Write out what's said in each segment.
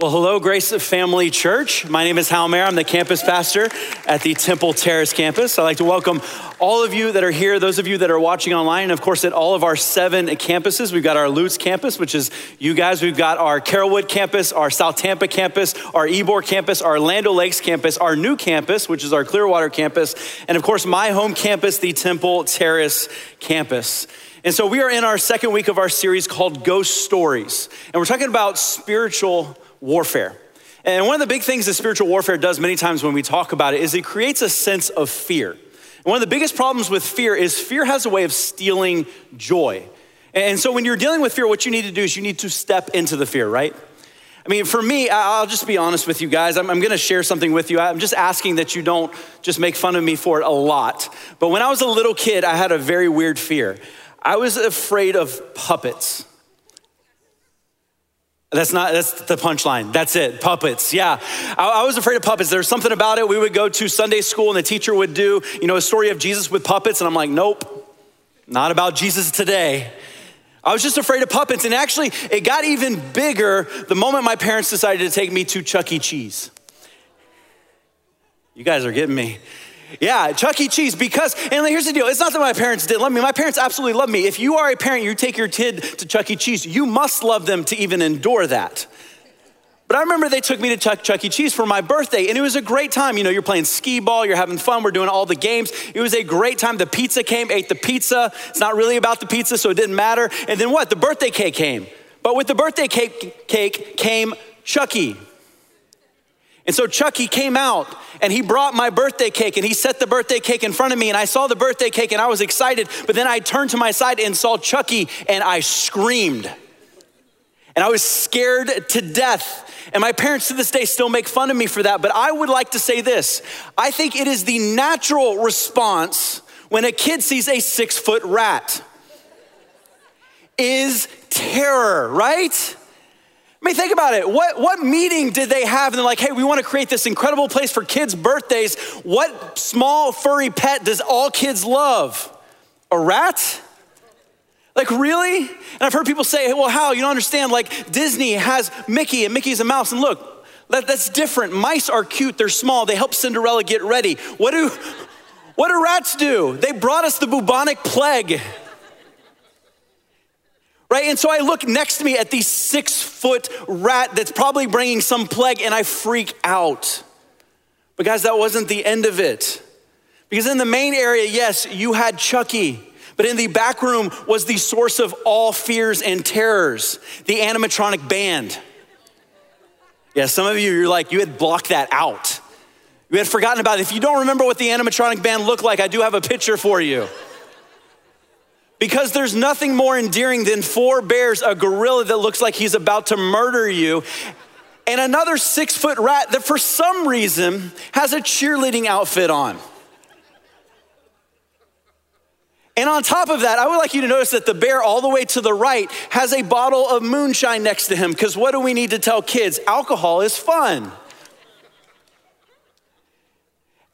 Well, hello, Grace Family Church. My name is Hal Mayer. I'm the campus pastor at the Temple Terrace campus. I'd like to welcome all of you that are here, those of you that are watching online, and of course, at all of our seven campuses. We've got our Lutz campus, which is you guys. We've got our Carrollwood campus, our South Tampa campus, our Ybor campus, our Land O' Lakes campus, our new campus, which is our Clearwater campus, and of course, my home campus, the Temple Terrace campus. And so we are in our second week of our series called Ghost Stories, and we're talking about spiritual warfare. And one of the big things that spiritual warfare does many times when we talk about it is it creates a sense of fear. And one of the biggest problems with fear is fear has a way of stealing joy. And so when you're dealing with fear, what you need to do is you need to step into the fear, right? I mean, for me, I'll just be honest with you guys. I'm, I'm going to share something with you. I'm just asking that you don't just make fun of me for it a lot. But when I was a little kid, I had a very weird fear. I was afraid of puppets. That's not, that's the punchline. That's it. Puppets. Yeah. I, I, was afraid of puppets. There's something about it. We would go to Sunday school and the teacher would do, you know, a story of Jesus with puppets. And I'm like, nope, not about Jesus today. I was just afraid of puppets. And actually, it got even bigger the moment my parents decided to take me to Chuck E. Cheese. You guys are getting me. Yeah, Chuck E. Cheese, because, and here's the deal it's not that my parents didn't love me. My parents absolutely love me. If you are a parent, you take your kid to Chuck E. Cheese, you must love them to even endure that. But I remember they took me to Chuck, Chuck E. Cheese for my birthday, and it was a great time. You know, you're playing skee ball, you're having fun, we're doing all the games. It was a great time. The pizza came, ate the pizza. It's not really about the pizza, so it didn't matter. And then what? The birthday cake came. But with the birthday cake, cake came Chucky. And so Chucky came out and he brought my birthday cake and he set the birthday cake in front of me and I saw the birthday cake and I was excited. But then I turned to my side and saw Chucky and I screamed. And I was scared to death. And my parents to this day still make fun of me for that. But I would like to say this I think it is the natural response when a kid sees a six foot rat is terror, right? I mean, think about it. What, what meeting did they have? And they're like, hey, we want to create this incredible place for kids' birthdays. What small furry pet does all kids love? A rat? Like, really? And I've heard people say, well, how? You don't understand. Like, Disney has Mickey, and Mickey's a mouse. And look, that, that's different. Mice are cute, they're small, they help Cinderella get ready. What do, what do rats do? They brought us the bubonic plague right? And so I look next to me at the six foot rat that's probably bringing some plague and I freak out. But guys, that wasn't the end of it. Because in the main area, yes, you had Chucky. But in the back room was the source of all fears and terrors the animatronic band. Yeah, some of you, you're like, you had blocked that out. You had forgotten about it. If you don't remember what the animatronic band looked like, I do have a picture for you. Because there's nothing more endearing than four bears, a gorilla that looks like he's about to murder you, and another six foot rat that for some reason has a cheerleading outfit on. And on top of that, I would like you to notice that the bear all the way to the right has a bottle of moonshine next to him, because what do we need to tell kids? Alcohol is fun.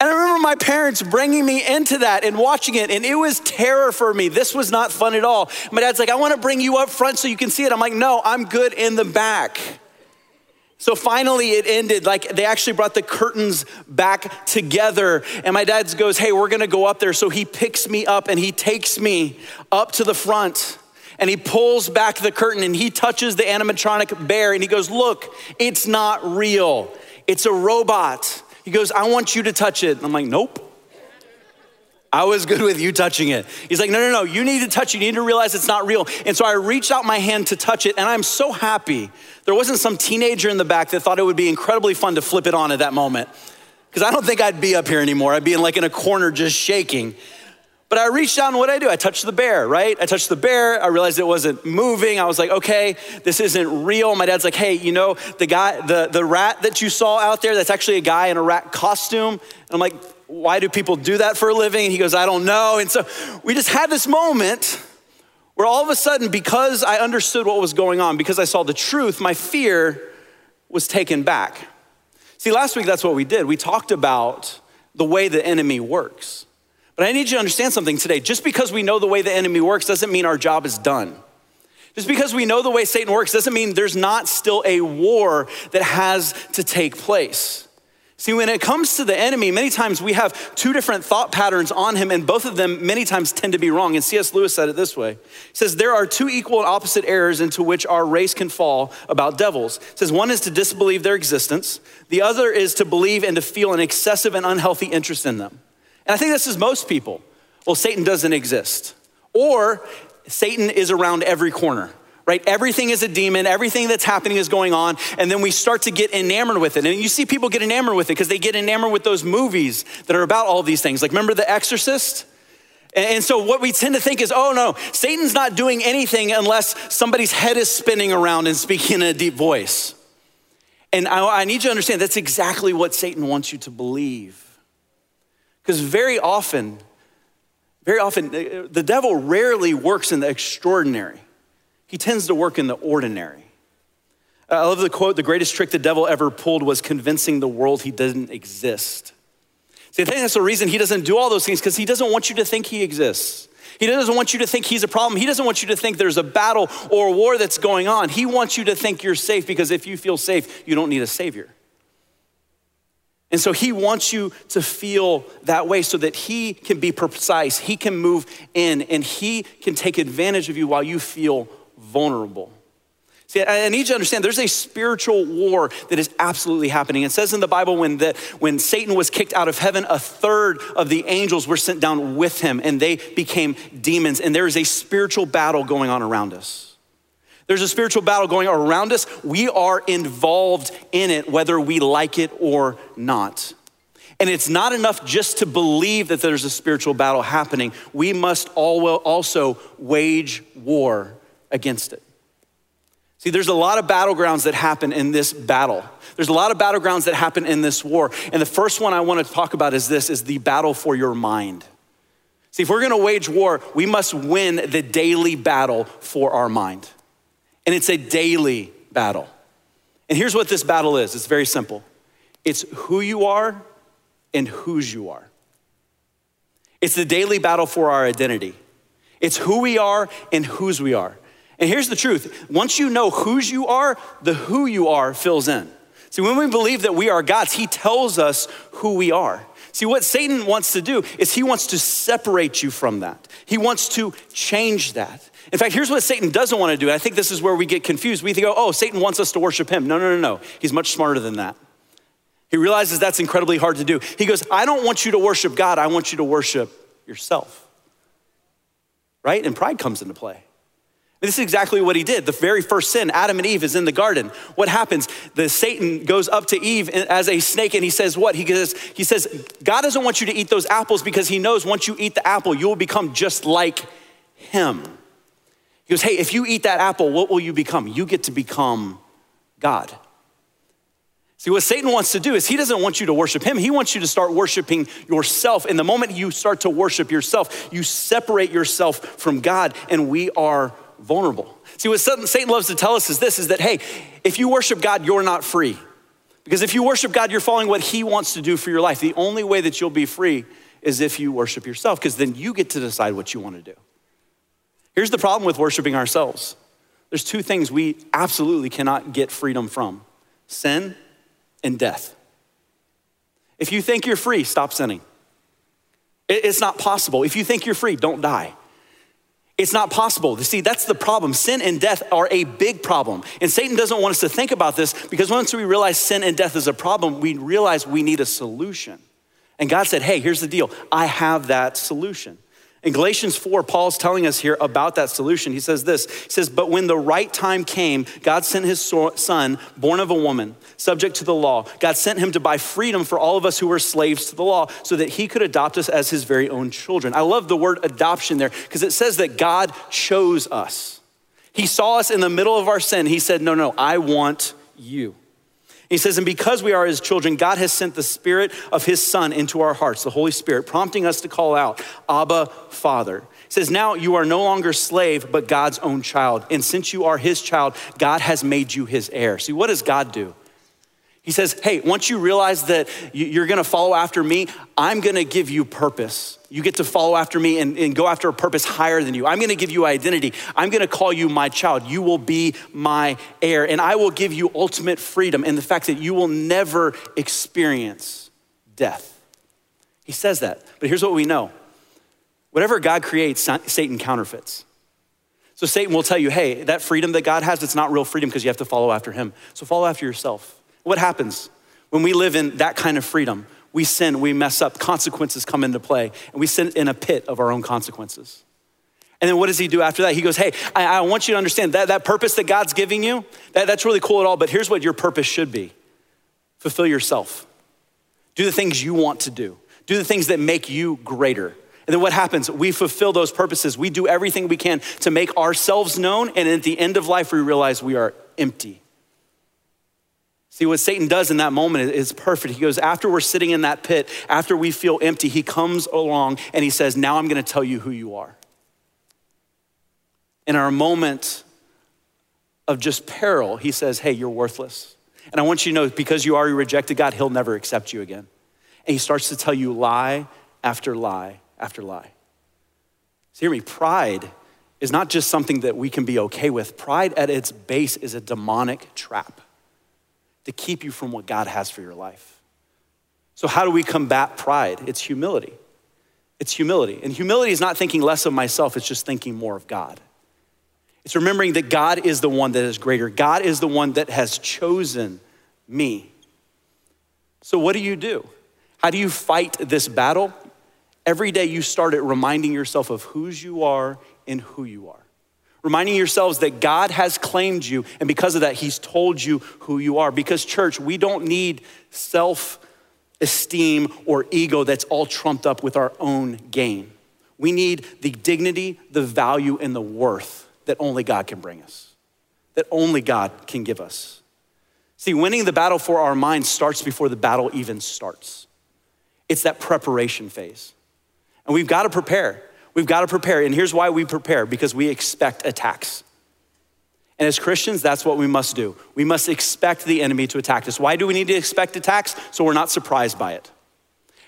And I remember my parents bringing me into that and watching it, and it was terror for me. This was not fun at all. My dad's like, I want to bring you up front so you can see it. I'm like, no, I'm good in the back. So finally, it ended. Like they actually brought the curtains back together. And my dad goes, Hey, we're gonna go up there. So he picks me up and he takes me up to the front and he pulls back the curtain and he touches the animatronic bear and he goes, Look, it's not real, it's a robot. He goes, I want you to touch it. I'm like, nope. I was good with you touching it. He's like, no, no, no, you need to touch it. You need to realize it's not real. And so I reached out my hand to touch it, and I'm so happy there wasn't some teenager in the back that thought it would be incredibly fun to flip it on at that moment. Because I don't think I'd be up here anymore. I'd be in like in a corner just shaking. But I reached out and what I do? I touched the bear, right? I touched the bear. I realized it wasn't moving. I was like, okay, this isn't real. My dad's like, hey, you know, the guy, the, the rat that you saw out there, that's actually a guy in a rat costume. And I'm like, why do people do that for a living? And he goes, I don't know. And so we just had this moment where all of a sudden, because I understood what was going on, because I saw the truth, my fear was taken back. See, last week that's what we did. We talked about the way the enemy works. But I need you to understand something today. Just because we know the way the enemy works doesn't mean our job is done. Just because we know the way Satan works doesn't mean there's not still a war that has to take place. See, when it comes to the enemy, many times we have two different thought patterns on him, and both of them many times tend to be wrong. And C.S. Lewis said it this way He says, There are two equal and opposite errors into which our race can fall about devils. He says, One is to disbelieve their existence, the other is to believe and to feel an excessive and unhealthy interest in them. And I think this is most people. Well, Satan doesn't exist, or Satan is around every corner right? Everything is a demon, everything that's happening is going on, and then we start to get enamored with it. And you see people get enamored with it because they get enamored with those movies that are about all these things. Like, remember The Exorcist? And so, what we tend to think is, oh no, Satan's not doing anything unless somebody's head is spinning around and speaking in a deep voice. And I, I need you to understand that's exactly what Satan wants you to believe. Because very often, very often, the devil rarely works in the extraordinary. He tends to work in the ordinary. I love the quote the greatest trick the devil ever pulled was convincing the world he didn't exist. See, I think that's the reason he doesn't do all those things because he doesn't want you to think he exists. He doesn't want you to think he's a problem. He doesn't want you to think there's a battle or a war that's going on. He wants you to think you're safe because if you feel safe, you don't need a savior. And so he wants you to feel that way so that he can be precise, he can move in, and he can take advantage of you while you feel vulnerable. See, I need you to understand there's a spiritual war that is absolutely happening. It says in the Bible when, the, when Satan was kicked out of heaven, a third of the angels were sent down with him and they became demons. And there is a spiritual battle going on around us. There's a spiritual battle going around us. We are involved in it, whether we like it or not. And it's not enough just to believe that there's a spiritual battle happening. We must also wage war against it. See, there's a lot of battlegrounds that happen in this battle. There's a lot of battlegrounds that happen in this war. And the first one I want to talk about is this is the battle for your mind. See, if we're going to wage war, we must win the daily battle for our mind. And it's a daily battle. And here's what this battle is. It's very simple. It's who you are and whose you are. It's the daily battle for our identity. It's who we are and whose we are. And here's the truth once you know whose you are, the who you are fills in. See, when we believe that we are God's, He tells us who we are. See, what Satan wants to do is he wants to separate you from that. He wants to change that. In fact, here's what Satan doesn't want to do. I think this is where we get confused. We think, oh, Satan wants us to worship him. No, no, no, no. He's much smarter than that. He realizes that's incredibly hard to do. He goes, I don't want you to worship God, I want you to worship yourself. Right? And pride comes into play. This is exactly what he did. The very first sin, Adam and Eve, is in the garden. What happens? The Satan goes up to Eve as a snake and he says, What? He says, he says, God doesn't want you to eat those apples because he knows once you eat the apple, you will become just like him. He goes, Hey, if you eat that apple, what will you become? You get to become God. See, what Satan wants to do is he doesn't want you to worship him. He wants you to start worshiping yourself. And the moment you start to worship yourself, you separate yourself from God, and we are vulnerable. See, what Satan loves to tell us is this is that, hey, if you worship God, you're not free. Because if you worship God, you're following what He wants to do for your life. The only way that you'll be free is if you worship yourself, because then you get to decide what you want to do. Here's the problem with worshiping ourselves there's two things we absolutely cannot get freedom from sin and death. If you think you're free, stop sinning. It's not possible. If you think you're free, don't die. It's not possible. See, that's the problem. Sin and death are a big problem. And Satan doesn't want us to think about this because once we realize sin and death is a problem, we realize we need a solution. And God said, hey, here's the deal I have that solution. In Galatians 4, Paul's telling us here about that solution. He says this He says, But when the right time came, God sent his son, born of a woman, subject to the law. God sent him to buy freedom for all of us who were slaves to the law so that he could adopt us as his very own children. I love the word adoption there because it says that God chose us. He saw us in the middle of our sin. He said, No, no, I want you. He says, and because we are his children, God has sent the spirit of his son into our hearts, the Holy Spirit, prompting us to call out, Abba, Father. He says, now you are no longer slave, but God's own child. And since you are his child, God has made you his heir. See, what does God do? He says, Hey, once you realize that you're gonna follow after me, I'm gonna give you purpose. You get to follow after me and, and, go after a purpose higher than you. I'm gonna give you identity. I'm gonna call you my child. You will be my heir, and I will give you ultimate freedom and the fact that you will never experience death. He says that. But here's what we know whatever God creates, Satan counterfeits. So Satan will tell you, hey, that freedom that God has, it's not real freedom because you have to follow after him. So follow after yourself. What happens when we live in that kind of freedom? We sin, we mess up, consequences come into play, and we sit in a pit of our own consequences. And then what does he do after that? He goes, Hey, I, I want you to understand that, that purpose that God's giving you, that, that's really cool at all, but here's what your purpose should be fulfill yourself. Do the things you want to do, do the things that make you greater. And then what happens? We fulfill those purposes. We do everything we can to make ourselves known. And at the end of life, we realize we are empty. See, what Satan does in that moment is perfect. He goes, after we're sitting in that pit, after we feel empty, he comes along and he says, Now I'm going to tell you who you are. In our moment of just peril, he says, Hey, you're worthless. And I want you to know because you already rejected God, he'll never accept you again. And he starts to tell you lie after lie after lie. So hear me, pride is not just something that we can be okay with, pride at its base is a demonic trap to keep you from what God has for your life. So, how do we combat pride? It's humility. It's humility. And humility is not thinking less of myself, it's just thinking more of God. It's remembering that God is the one that is greater, God is the one that has chosen me. So, what do you do? How do you fight this battle? Every day you start at reminding yourself of whose you are and who you are reminding yourselves that God has claimed you, and because of that, He's told you who you are. Because, church, we don't need self esteem or ego that's all trumped up with our own gain. We need the dignity, the value, and the worth that only God can bring us, that only God can give us. See, winning the battle for our minds starts before the battle even starts. It's that preparation phase. And we've got to prepare. We've got to prepare. And here's why we prepare because we expect attacks. And as Christians, that's what we must do. We must expect the enemy to attack us. Why do we need to expect attacks? So we're not surprised by it.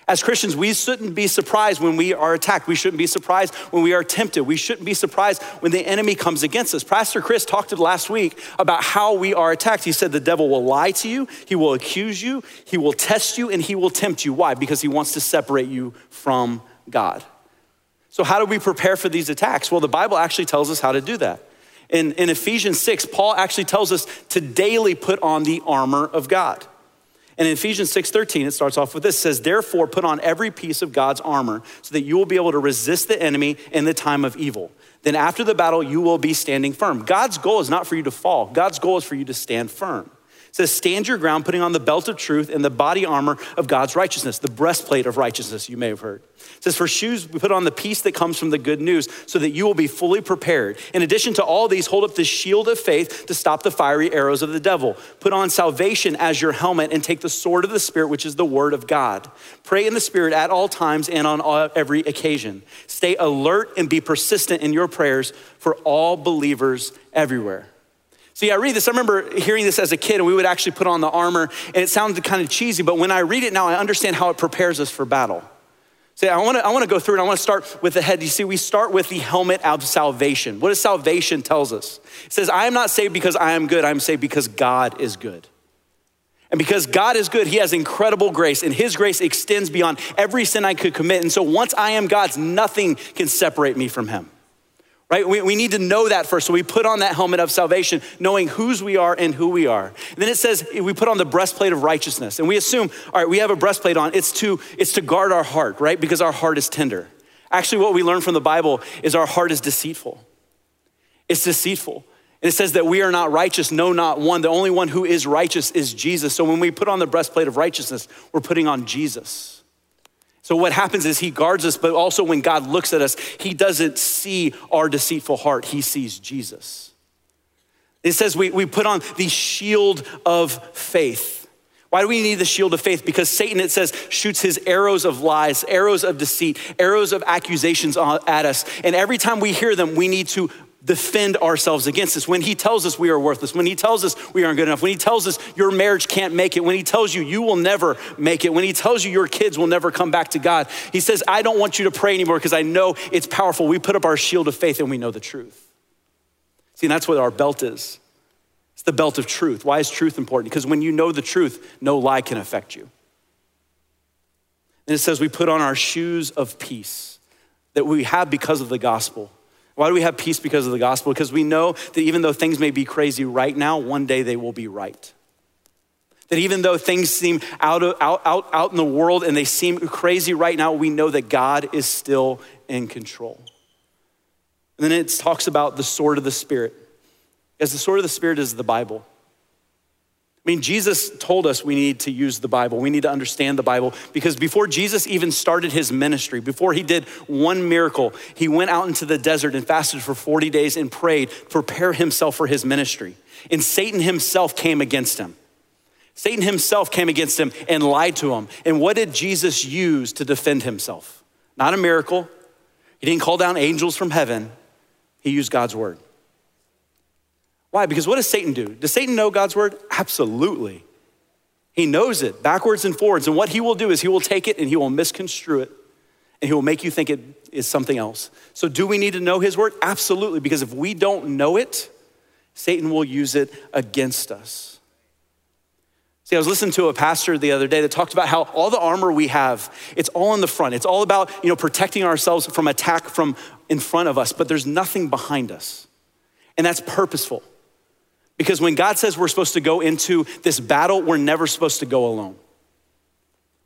As Christians, we shouldn't be surprised when we are attacked. We shouldn't be surprised when we are tempted. We shouldn't be surprised when the enemy comes against us. Pastor Chris talked to last week about how we are attacked. He said the devil will lie to you, he will accuse you, he will test you, and he will tempt you. Why? Because he wants to separate you from God. So, how do we prepare for these attacks? Well, the Bible actually tells us how to do that. In, in Ephesians 6, Paul actually tells us to daily put on the armor of God. And in Ephesians 6:13, it starts off with this: says, Therefore, put on every piece of God's armor, so that you will be able to resist the enemy in the time of evil. Then after the battle, you will be standing firm. God's goal is not for you to fall, God's goal is for you to stand firm. Says, stand your ground, putting on the belt of truth and the body armor of God's righteousness, the breastplate of righteousness, you may have heard. It says, for shoes, we put on the peace that comes from the good news, so that you will be fully prepared. In addition to all these, hold up the shield of faith to stop the fiery arrows of the devil. Put on salvation as your helmet and take the sword of the Spirit, which is the word of God. Pray in the Spirit at all times and on every occasion. Stay alert and be persistent in your prayers for all believers everywhere. See, I read this. I remember hearing this as a kid, and we would actually put on the armor, and it sounded kind of cheesy, but when I read it now, I understand how it prepares us for battle. See, I wanna, I wanna go through it. I wanna start with the head. You see, we start with the helmet of salvation. What does salvation tells us? It says, I am not saved because I am good, I'm saved because God is good. And because God is good, He has incredible grace, and His grace extends beyond every sin I could commit. And so once I am God's, nothing can separate me from Him right? We, we need to know that first. So we put on that helmet of salvation, knowing whose we are and who we are. And then it says we put on the breastplate of righteousness. And we assume, all right, we have a breastplate on. It's to, it's to guard our heart, right? Because our heart is tender. Actually, what we learn from the Bible is our heart is deceitful. It's deceitful. And it says that we are not righteous, no, not one. The only one who is righteous is Jesus. So when we put on the breastplate of righteousness, we're putting on Jesus. So, what happens is he guards us, but also when God looks at us, he doesn't see our deceitful heart, he sees Jesus. It says we, we put on the shield of faith. Why do we need the shield of faith? Because Satan, it says, shoots his arrows of lies, arrows of deceit, arrows of accusations at us. And every time we hear them, we need to defend ourselves against this. When he tells us we are worthless, when he tells us we aren't good enough, when he tells us your marriage can't make it, when he tells you you will never make it, when he tells you your kids will never come back to God, he says, I don't want you to pray anymore because I know it's powerful. We put up our shield of faith and we know the truth. See, and that's what our belt is. It's the belt of truth. Why is truth important? Because when you know the truth, no lie can affect you. And it says we put on our shoes of peace that we have because of the gospel. Why do we have peace because of the gospel? Because we know that even though things may be crazy right now, one day they will be right. That even though things seem out, of, out, out, out in the world and they seem crazy right now, we know that God is still in control. And then it talks about the sword of the Spirit. As the sword of the Spirit is the Bible. I mean, Jesus told us we need to use the Bible. We need to understand the Bible because before Jesus even started his ministry, before he did one miracle, he went out into the desert and fasted for 40 days and prayed, to prepare himself for his ministry. And Satan himself came against him. Satan himself came against him and lied to him. And what did Jesus use to defend himself? Not a miracle. He didn't call down angels from heaven. He used God's word. Why? Because what does Satan do? Does Satan know God's word? Absolutely. He knows it backwards and forwards. And what he will do is he will take it and he will misconstrue it and he will make you think it is something else. So, do we need to know his word? Absolutely. Because if we don't know it, Satan will use it against us. See, I was listening to a pastor the other day that talked about how all the armor we have, it's all in the front. It's all about, you know, protecting ourselves from attack from in front of us, but there's nothing behind us. And that's purposeful. Because when God says we're supposed to go into this battle, we're never supposed to go alone.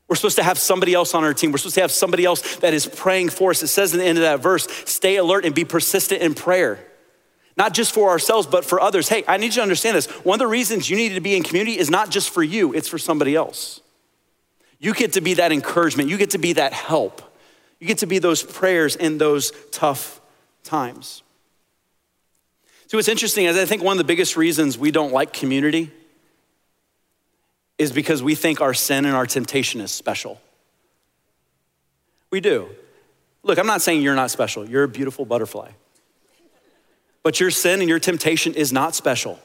We're supposed to have somebody else on our team. We're supposed to have somebody else that is praying for us. It says in the end of that verse, stay alert and be persistent in prayer. Not just for ourselves, but for others. Hey, I need you to understand this. One of the reasons you need to be in community is not just for you, it's for somebody else. You get to be that encouragement, you get to be that help, you get to be those prayers in those tough times. See, what's interesting is I think one of the biggest reasons we don't like community is because we think our sin and our temptation is special. We do. Look, I'm not saying you're not special. You're a beautiful butterfly. But your sin and your temptation is not special.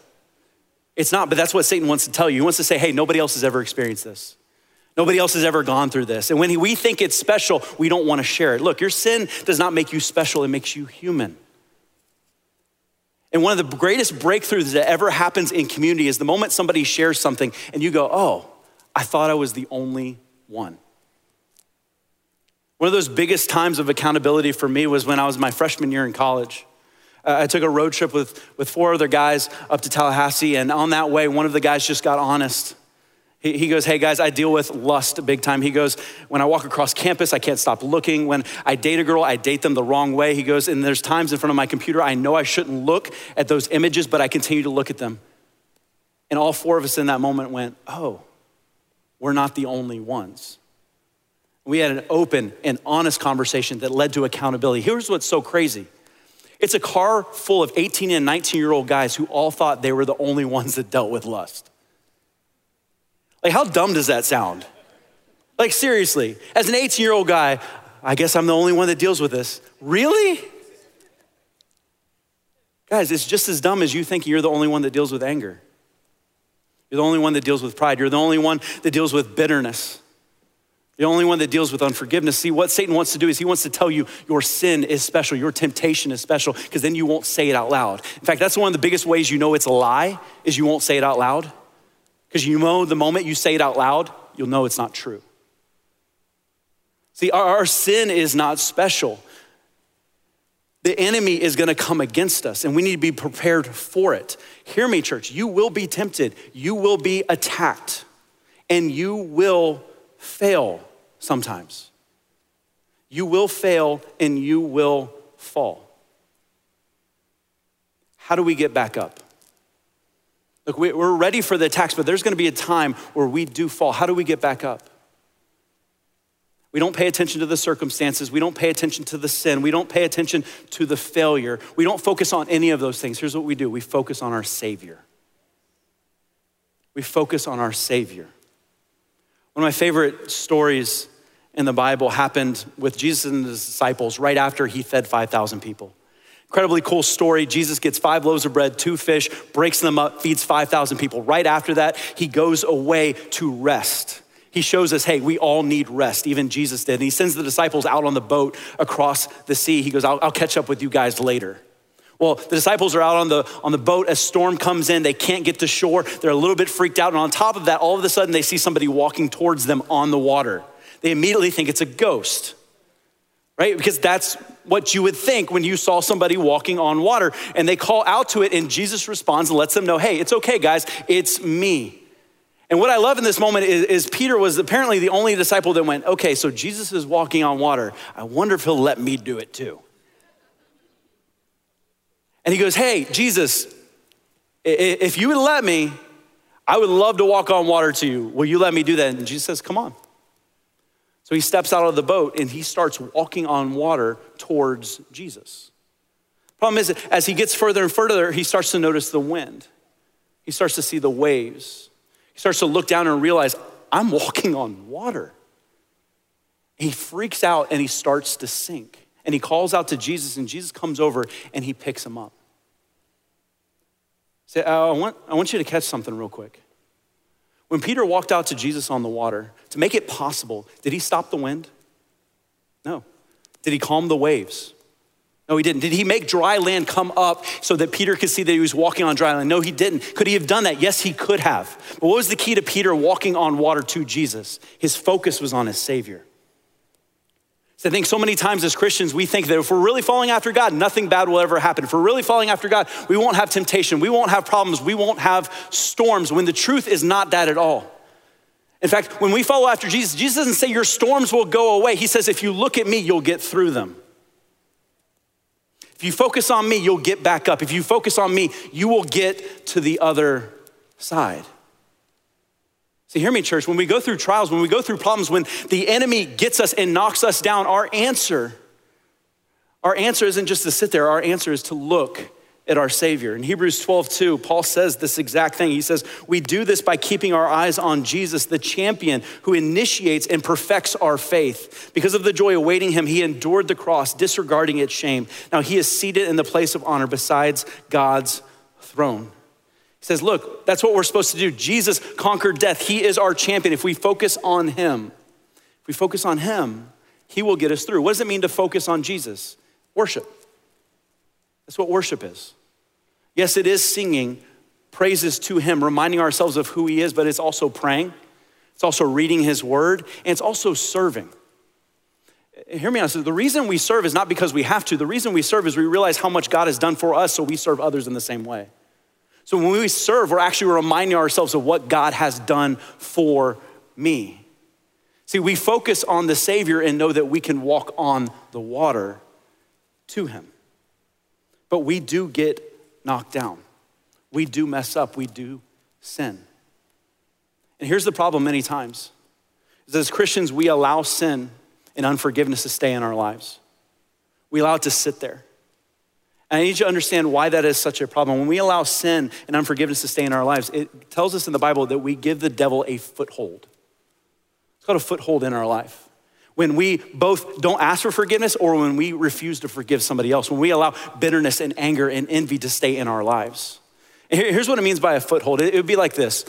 It's not, but that's what Satan wants to tell you. He wants to say, hey, nobody else has ever experienced this. Nobody else has ever gone through this. And when we think it's special, we don't want to share it. Look, your sin does not make you special, it makes you human. And one of the greatest breakthroughs that ever happens in community is the moment somebody shares something and you go, oh, I thought I was the only one. One of those biggest times of accountability for me was when I was my freshman year in college. Uh, I took a road trip with, with four other guys up to Tallahassee, and on that way, one of the guys just got honest. He, goes, Hey guys, I deal with lust big time. He goes, When I walk across campus, I can't stop looking. When I date a girl, I date them the wrong way. He goes, And there's times in front of my computer, I know I shouldn't look at those images, but I continue to look at them. And all four of us in that moment went, Oh, we're not the only ones. We had an open and honest conversation that led to accountability. Here's what's so crazy it's a car full of 18 and 19 year old guys who all thought they were the only ones that dealt with lust. Like, how dumb does that sound? Like, seriously, as an 18 year old guy, I guess I'm the only one that deals with this. Really? Guys, it's just as dumb as you think you're the only one that deals with anger. You're the only one that deals with pride. You're the only one that deals with bitterness. The only one that deals with unforgiveness. See, what Satan wants to do is he wants to tell you your sin is special, your temptation is special, because then you won't say it out loud. In fact, that's one of the biggest ways you know it's a lie, is you won't say it out loud. Because you know the moment you say it out loud, you'll know it's not true. See, our, our sin is not special. The enemy is gonna come against us, and we need to be prepared for it. Hear me, church. You will be tempted, you will be attacked, and you will fail sometimes. You will fail and you will fall. How do we get back up? Look, we're ready for the attacks, but there's gonna be a time where we do fall. How do we get back up? We don't pay attention to the circumstances. We don't pay attention to the sin. We don't pay attention to the failure. We don't focus on any of those things. Here's what we do we focus on our Savior. We focus on our Savior. One of my favorite stories in the Bible happened with Jesus and his disciples right after he fed 5,000 people. Incredibly cool story. Jesus gets five loaves of bread, two fish, breaks them up, feeds 5,000 people. Right after that, he goes away to rest. He shows us, hey, we all need rest. Even Jesus did. And he sends the disciples out on the boat across the sea. He goes, I'll, I'll catch up with you guys later. Well, the disciples are out on the, on the boat. A storm comes in. They can't get to shore. They're a little bit freaked out. And on top of that, all of a sudden, they see somebody walking towards them on the water. They immediately think it's a ghost, right? Because that's what you would think when you saw somebody walking on water. And they call out to it, and Jesus responds and lets them know, hey, it's okay, guys, it's me. And what I love in this moment is, is, Peter was apparently the only disciple that went, okay, so Jesus is walking on water. I wonder if he'll let me do it too. And he goes, Hey, Jesus, if you would let me, I would love to walk on water to you. Will you let me do that? And Jesus says, Come on. So he steps out of the boat and he starts walking on water towards Jesus. Problem is, as he gets further and further, he starts to notice the wind. He starts to see the waves. He starts to look down and realize, I'm walking on water. He freaks out and he starts to sink. And he calls out to Jesus, and Jesus comes over and he picks him up. Say, uh, I want, I want you to catch something real quick. When Peter walked out to Jesus on the water, to make it possible, did he stop the wind? No. Did he calm the waves? No, he didn't. Did he make dry land come up so that Peter could see that he was walking on dry land? No, he didn't. Could he have done that? Yes, he could have. But what was the key to Peter walking on water to Jesus? His focus was on his Savior. I think so many times as Christians, we think that if we're really following after God, nothing bad will ever happen. If we're really following after God, we won't have temptation, we won't have problems, we won't have storms, when the truth is not that at all. In fact, when we follow after Jesus, Jesus doesn't say your storms will go away. He says, if you look at me, you'll get through them. If you focus on me, you'll get back up. If you focus on me, you will get to the other side. Hear me, church. When we go through trials, when we go through problems, when the enemy gets us and knocks us down, our answer, our answer isn't just to sit there, our answer is to look at our Savior. In Hebrews 12, 2, Paul says this exact thing. He says, We do this by keeping our eyes on Jesus, the champion who initiates and perfects our faith. Because of the joy awaiting him, he endured the cross, disregarding its shame. Now he is seated in the place of honor besides God's throne says, Look, that's what we're supposed to do. Jesus conquered death. He is our champion. If we focus on Him, if we focus on Him, He will get us through. What does it mean to focus on Jesus? Worship. That's what worship is. Yes, it is singing praises to Him, reminding ourselves of who He is, but it's also praying, it's also reading His Word, and it's also serving. Hear me out. So the reason we serve is not because we have to. The reason we serve is we realize how much God has done for us, so we serve others in the same way. So when we serve, we're actually reminding ourselves of what God has done for me. See, we focus on the Savior and know that we can walk on the water to Him. But we do get knocked down. We do mess up. We do sin. And here's the problem many times is as Christians, we allow sin and unforgiveness to stay in our lives. We allow it to sit there. And I need you to understand why that is such a problem. When we allow sin and unforgiveness to stay in our lives, it tells us in the Bible that we give the devil a foothold. It's called a foothold in our life. When we both don't ask for forgiveness or when we refuse to forgive somebody else, when we allow bitterness and anger and envy to stay in our lives. And here's what it means by a foothold it would be like this.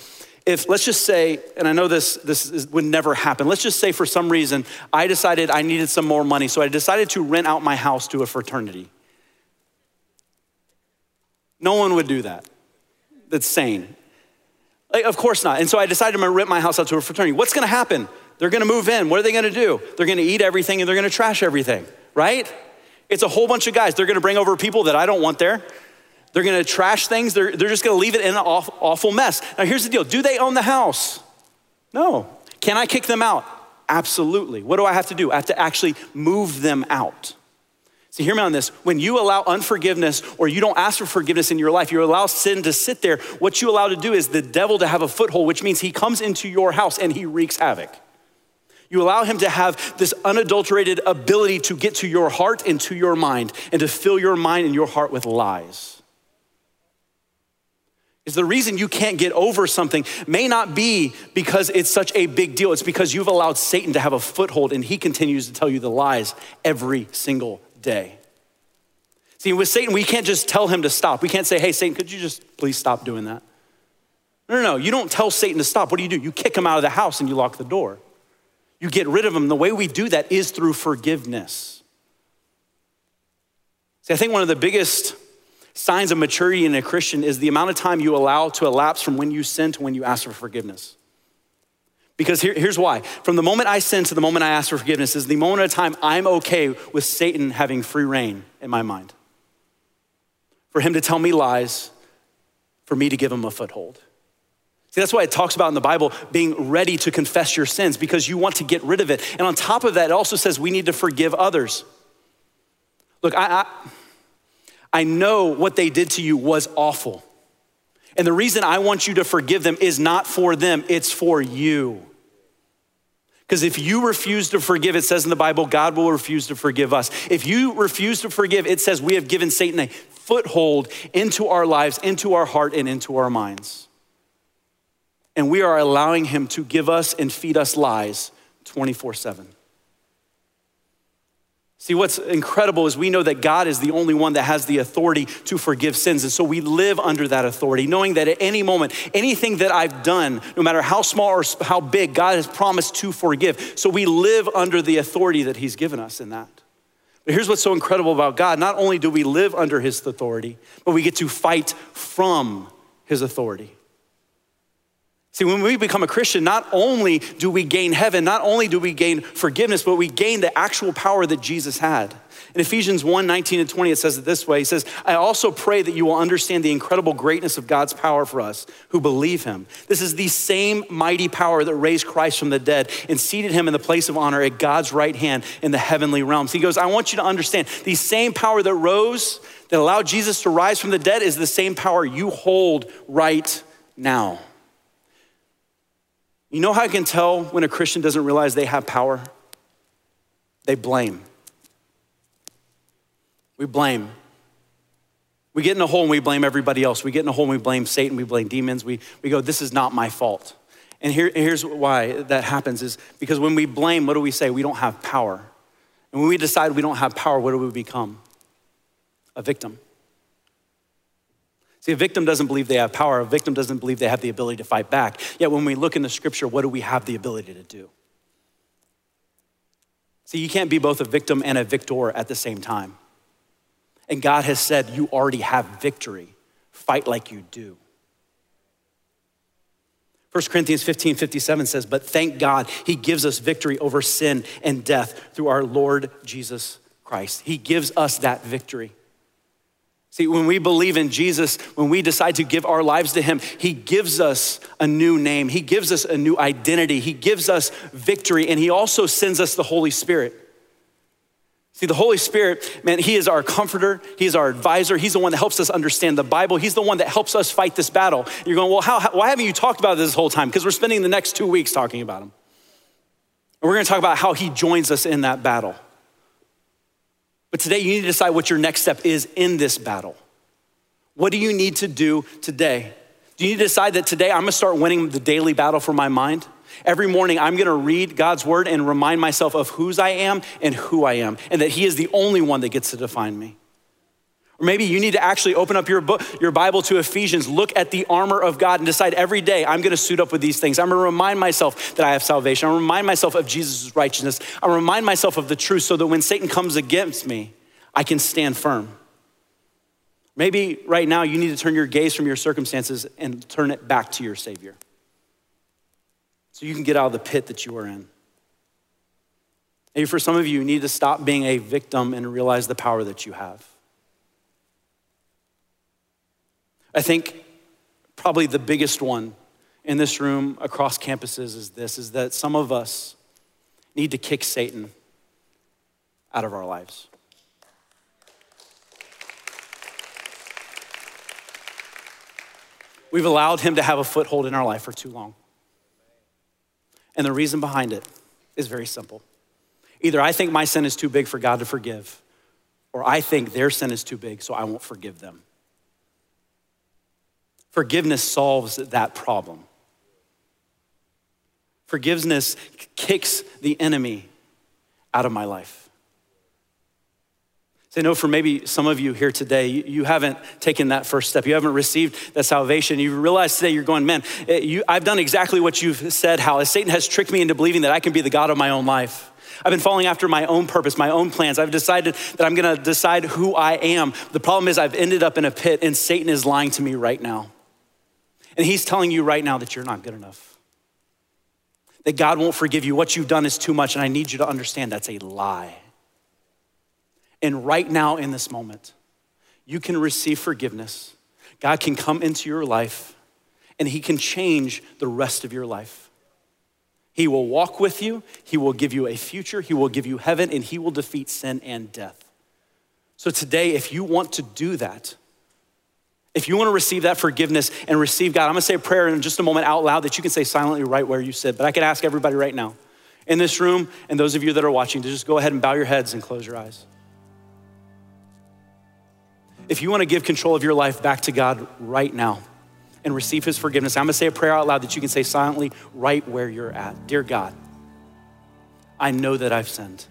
If, let's just say, and I know this, this is, would never happen, let's just say for some reason I decided I needed some more money, so I decided to rent out my house to a fraternity. No one would do that. That's sane. Like, of course not. And so I decided I'm gonna rent my house out to a fraternity. What's gonna happen? They're gonna move in. What are they gonna do? They're gonna eat everything and they're gonna trash everything, right? It's a whole bunch of guys. They're gonna bring over people that I don't want there. They're gonna trash things. They're, they're just gonna leave it in an awful, awful mess. Now, here's the deal do they own the house? No. Can I kick them out? Absolutely. What do I have to do? I have to actually move them out. So hear me on this. When you allow unforgiveness or you don't ask for forgiveness in your life, you allow sin to sit there, what you allow to do is the devil to have a foothold, which means he comes into your house and he wreaks havoc. You allow him to have this unadulterated ability to get to your heart and to your mind and to fill your mind and your heart with lies. Is the reason you can't get over something may not be because it's such a big deal. It's because you've allowed Satan to have a foothold and he continues to tell you the lies every single day. See, with Satan, we can't just tell him to stop. We can't say, hey, Satan, could you just please stop doing that? No, no, no. You don't tell Satan to stop. What do you do? You kick him out of the house and you lock the door. You get rid of him. The way we do that is through forgiveness. See, I think one of the biggest signs of maturity in a Christian is the amount of time you allow to elapse from when you sin to when you ask for forgiveness. Because here, here's why. From the moment I sin to the moment I ask for forgiveness is the moment of time I'm okay with Satan having free reign in my mind. For him to tell me lies, for me to give him a foothold. See, that's why it talks about in the Bible being ready to confess your sins because you want to get rid of it. And on top of that, it also says we need to forgive others. Look, I, I, I know what they did to you was awful. And the reason I want you to forgive them is not for them, it's for you. Because if you refuse to forgive, it says in the Bible, God will refuse to forgive us. If you refuse to forgive, it says we have given Satan a foothold into our lives, into our heart, and into our minds. And we are allowing him to give us and feed us lies 24 7. See, what's incredible is we know that God is the only one that has the authority to forgive sins. And so we live under that authority, knowing that at any moment, anything that I've done, no matter how small or how big, God has promised to forgive. So we live under the authority that He's given us in that. But here's what's so incredible about God not only do we live under His authority, but we get to fight from His authority. See, when we become a Christian, not only do we gain heaven, not only do we gain forgiveness, but we gain the actual power that Jesus had. In Ephesians 1 19 and 20, it says it this way He says, I also pray that you will understand the incredible greatness of God's power for us who believe him. This is the same mighty power that raised Christ from the dead and seated him in the place of honor at God's right hand in the heavenly realms. He goes, I want you to understand the same power that rose, that allowed Jesus to rise from the dead, is the same power you hold right now. You know how I can tell when a Christian doesn't realize they have power? They blame. We blame. We get in a hole and we blame everybody else. We get in a hole and we blame Satan, we blame demons. We, we go, this is not my fault. And here, here's why that happens is because when we blame, what do we say? We don't have power. And when we decide we don't have power, what do we become? A victim. See, a victim doesn't believe they have power. A victim doesn't believe they have the ability to fight back. Yet when we look in the scripture, what do we have the ability to do? See, you can't be both a victim and a victor at the same time. And God has said, You already have victory. Fight like you do. 1 Corinthians 15 57 says, But thank God, He gives us victory over sin and death through our Lord Jesus Christ. He gives us that victory. See, when we believe in Jesus, when we decide to give our lives to Him, He gives us a new name. He gives us a new identity. He gives us victory, and He also sends us the Holy Spirit. See, the Holy Spirit, man, He is our comforter. He is our advisor. He's the one that helps us understand the Bible. He's the one that helps us fight this battle. You're going, well, how, why haven't you talked about this whole time? Because we're spending the next two weeks talking about Him. And we're going to talk about how He joins us in that battle. But today you need to decide what your next step is in this battle. What do you need to do today? Do you need to decide that today I'm gonna start winning the daily battle for my mind? Every morning, I'm gonna read God's word and remind myself of whose I am and who I am, and that He is the only one that gets to define me. Or maybe you need to actually open up your book, your Bible to Ephesians, look at the armor of God and decide every day I'm gonna suit up with these things. I'm gonna remind myself that I have salvation. I'm gonna remind myself of Jesus' righteousness. I'm gonna remind myself of the truth so that when Satan comes against me, I can stand firm. Maybe right now you need to turn your gaze from your circumstances and turn it back to your Savior. So you can get out of the pit that you are in. Maybe for some of you, you need to stop being a victim and realize the power that you have. I think probably the biggest one in this room across campuses is this is that some of us need to kick Satan out of our lives. We've allowed him to have a foothold in our life for too long. And the reason behind it is very simple. Either I think my sin is too big for God to forgive, or I think their sin is too big, so I won't forgive them. Forgiveness solves that problem. Forgiveness kicks the enemy out of my life. I know for maybe some of you here today, you haven't taken that first step. You haven't received that salvation. You realize today you're going, man, eh, you, I've done exactly what you've said, Hal. Satan has tricked me into believing that I can be the God of my own life. I've been following after my own purpose, my own plans. I've decided that I'm gonna decide who I am. The problem is, I've ended up in a pit, and Satan is lying to me right now. And he's telling you right now that you're not good enough, that God won't forgive you. What you've done is too much, and I need you to understand that's a lie. And right now, in this moment, you can receive forgiveness. God can come into your life and He can change the rest of your life. He will walk with you, He will give you a future, He will give you heaven, and He will defeat sin and death. So, today, if you want to do that, if you want to receive that forgiveness and receive God, I'm gonna say a prayer in just a moment out loud that you can say silently right where you sit. But I could ask everybody right now in this room and those of you that are watching to just go ahead and bow your heads and close your eyes if you want to give control of your life back to God right now and receive His forgiveness, I'm going to say a prayer out loud that you can say silently right where you're at. Dear God, I know that I've sinned.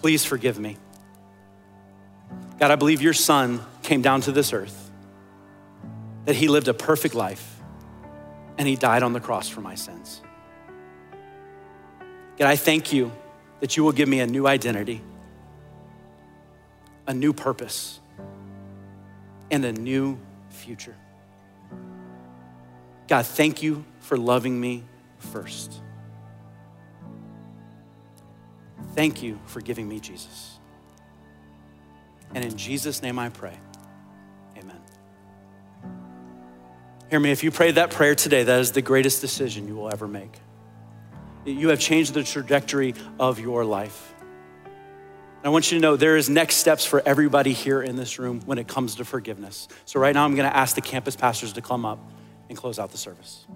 Please forgive me. God, I believe your Son came down to this earth, that He lived a perfect life, and He died on the cross for my sins. God, I thank you that you will give me a new identity, a new purpose and a new future. God, thank you for loving me first. Thank you for giving me Jesus. And in Jesus' name I pray. Hear me, if you prayed that prayer today, that is the greatest decision you will ever make. You have changed the trajectory of your life. I want you to know there is next steps for everybody here in this room when it comes to forgiveness. So right now I'm going to ask the campus pastors to come up and close out the service.